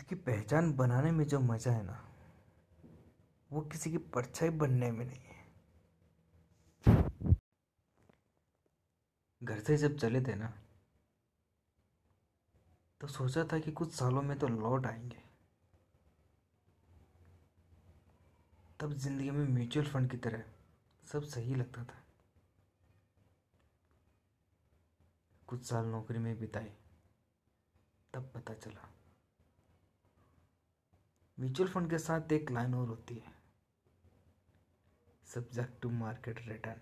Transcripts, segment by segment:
खुद की पहचान बनाने में जो मज़ा है ना, वो किसी की परछाई बनने में नहीं है। घर से जब चले थे ना तो सोचा था कि कुछ सालों में तो लौट आएँगे। तब ज़िंदगी में म्यूचुअल फंड की तरह सब सही लगता था। कुछ साल नौकरी में बिताए, तब पता चला म्यूचुअल फंड के साथ एक लाइन और होती है। Subject to market return.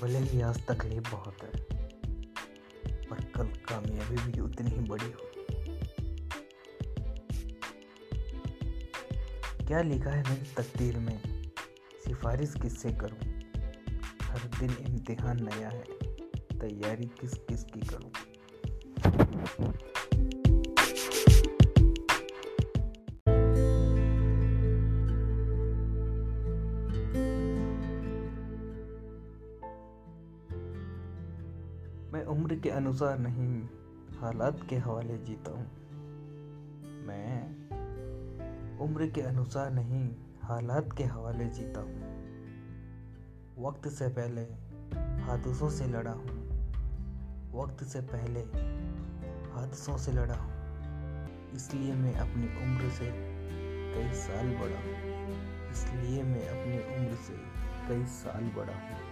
भले ही आज तकलीफ़ बहुत है, पर कल कामयाबी भी उतनी ही बड़ी हो। क्या लिखा है मेरी तकदीर में? सिफारिश किससे करूँ? हर दिन इम्तिहान नया है। तैयारी किस किस की करूँ? मैं उम्र के अनुसार नहीं, हालात के हवाले जीता हूँ। मैं उम्र के अनुसार नहीं, हालात के हवाले जीता हूँ। वक्त से पहले हादसों से लड़ा हूँ। वक्त से पहले हादसों से लड़ा हूँ। इसलिए मैं अपनी उम्र से कई साल बड़ा हूँ। इसलिए मैं अपनी उम्र से कई साल बड़ा हूँ।